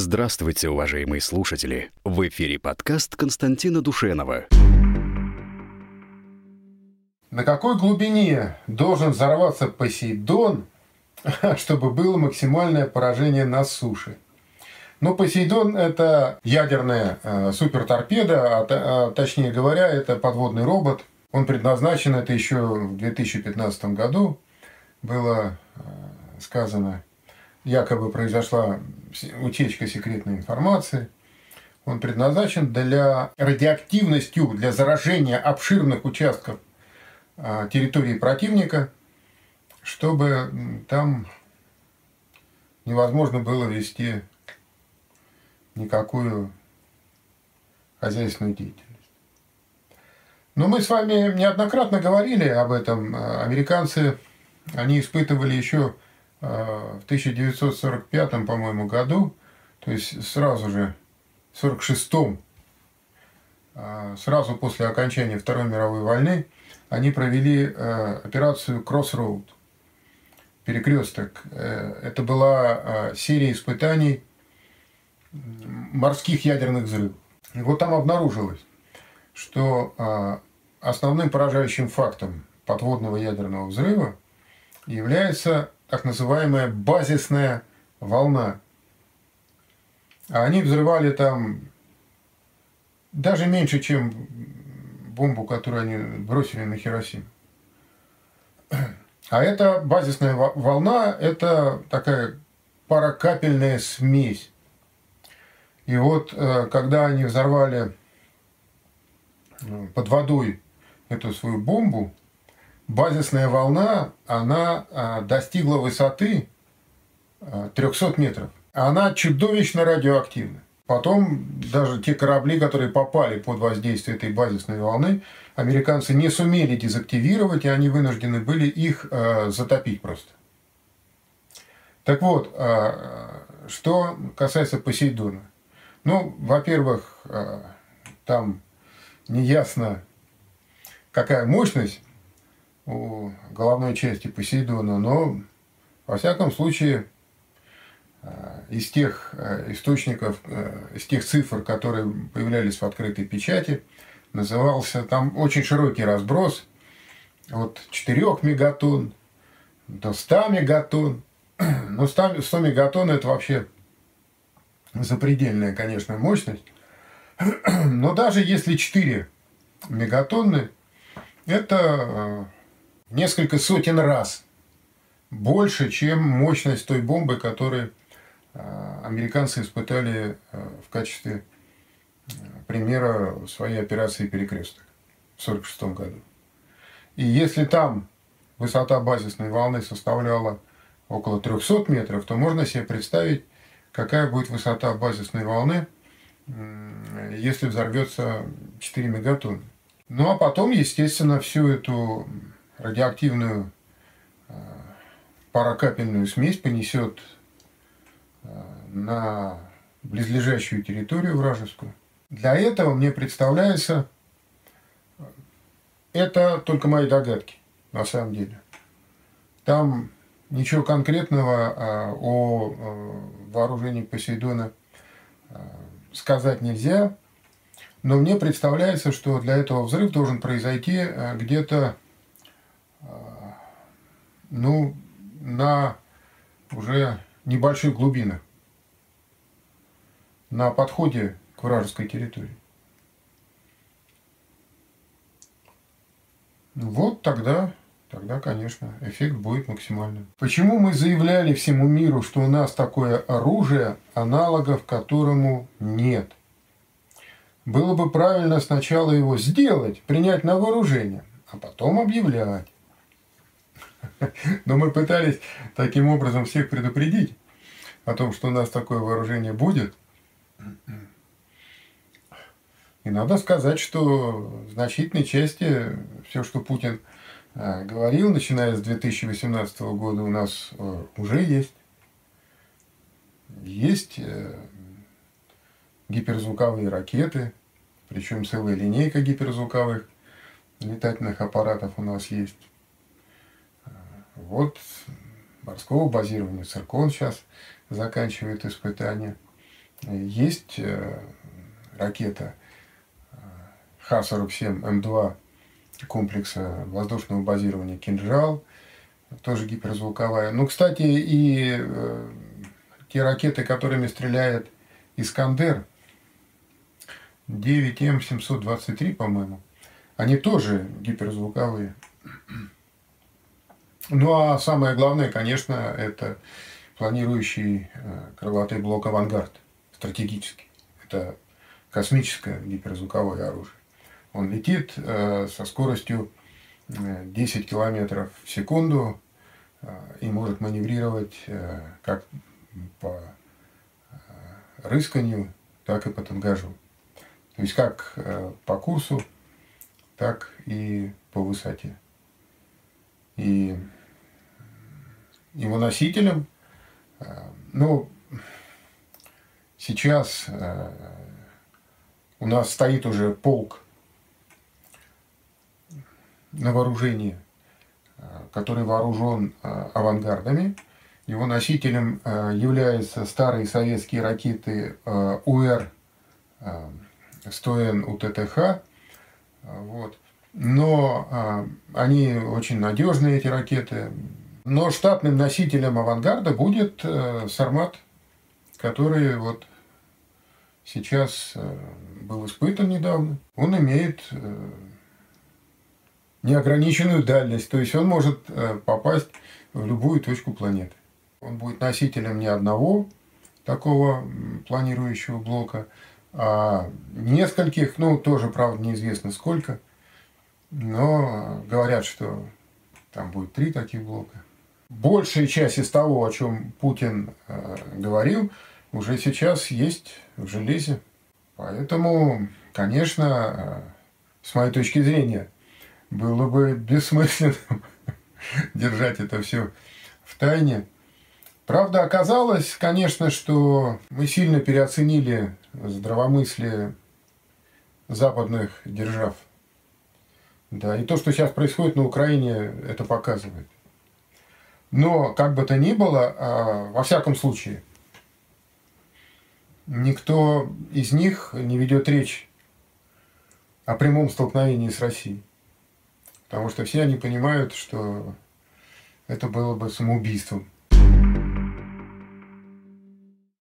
Здравствуйте, уважаемые слушатели! В эфире подкаст Константина Душенова. На какой глубине должен взорваться Посейдон, чтобы было максимальное поражение на суше? Ну, Посейдон – это ядерная э, суперторпеда, а, а, точнее говоря, это подводный робот. Он предназначен, это еще в 2015 году было э, сказано, якобы произошла утечка секретной информации. Он предназначен для радиоактивностью, для заражения обширных участков а, территории противника, чтобы там невозможно было вести никакую хозяйственную деятельность. Но мы с вами неоднократно говорили об этом. Американцы, они испытывали еще в 1945, по-моему, году, то есть сразу же, в 1946 а, сразу после окончания Второй мировой войны, они провели э, операцию Crossroad, перекресток. Э, это была э, серия испытаний морских ядерных взрывов. И вот там обнаружилось, что основным поражающим фактом подводного ядерного взрыва является так называемая базисная волна. А они взрывали там даже меньше, чем бомбу, которую они бросили на Хиросиму. А эта базисная волна – это такая паракапельная смесь. И вот э, когда они взорвали э, под водой эту свою бомбу, базисная волна, она а, достигла высоты 300 а, метров. Она чудовищно радиоактивна. Потом даже те корабли, которые попали под воздействие этой базисной волны, американцы не сумели дезактивировать, и они вынуждены были их э, затопить просто. Так вот, э, что касается Посейдона. Ну, во-первых, э, там неясно, какая мощность у головной части Посейдона, но во всяком случае э, из тех э, источников, э, из тех цифр, которые появлялись в открытой печати, назывался там очень широкий разброс от 4 мегатонн до 100 мегатонн. Но 100, 100 мегатонн это вообще запредельная, конечно, мощность. Но даже если 4 мегатонны, это несколько сотен раз больше, чем мощность той бомбы, которую а, американцы испытали а, в качестве а, примера своей операции «Перекресток» в 1946 году. И если там высота базисной волны составляла около 300 метров, то можно себе представить, какая будет высота базисной волны, если взорвется 4 мегатонны. Ну а потом, естественно, всю эту радиоактивную э, паракапельную смесь понесет э, на близлежащую территорию вражескую. Для этого мне представляется, это только мои догадки, на самом деле. Там ничего конкретного а, о э, вооружении Посейдона сказать нельзя, но мне представляется, что для этого взрыв должен произойти где-то ну, на уже небольших глубинах, на подходе к вражеской территории. Вот тогда, тогда, конечно, эффект будет максимальным. Почему мы заявляли всему миру, что у нас такое оружие, аналогов которому нет? Было бы правильно сначала его сделать, принять на вооружение, а потом объявлять. Но мы пытались таким образом всех предупредить о том, что у нас такое вооружение будет. И надо сказать, что в значительной части все, что Путин э, говорил, начиная с 2018 года, у нас э, уже есть. Есть э, гиперзвуковые ракеты, причем целая линейка гиперзвуковых летательных аппаратов у нас есть. Вот морского базирования Циркон сейчас заканчивает испытания. Есть ракета Х-47М2 комплекса воздушного базирования «Кинжал», тоже гиперзвуковая. Ну, кстати, и э, те ракеты, которыми стреляет «Искандер», 9М723, по-моему, они тоже гиперзвуковые. Ну, а самое главное, конечно, это планирующий э, крылатый блок «Авангард» стратегический. Это космическое гиперзвуковое оружие. Он летит э, со скоростью 10 э, километров в секунду и может маневрировать как по рысканию, так и по тангажу. То есть как по курсу, так и по высоте. И его носителем, ну, сейчас у нас стоит уже полк на вооружении, э, который вооружен э, авангардами. Его носителем э, являются старые советские ракеты УР Стоен УТТХ. Вот. Но они очень надежные, эти ракеты. Но штатным носителем авангарда будет Сармат, который вот сейчас был испытан недавно. Он имеет неограниченную дальность, то есть он может э, попасть в любую точку планеты. Он будет носителем не одного такого планирующего блока, а нескольких, ну, тоже, правда, неизвестно сколько, но говорят, что там будет три таких блока. Большая часть из того, о чем Путин э, говорил, уже сейчас есть в железе. Поэтому, конечно, э, с моей точки зрения, было бы бессмысленным держать это все в тайне. Правда, оказалось, конечно, что мы сильно переоценили здравомыслие западных держав. Да, и то, что сейчас происходит на Украине, это показывает. Но, как бы то ни было, а, во всяком случае, никто из них не ведет речь о прямом столкновении с Россией. Потому что все они понимают, что это было бы самоубийством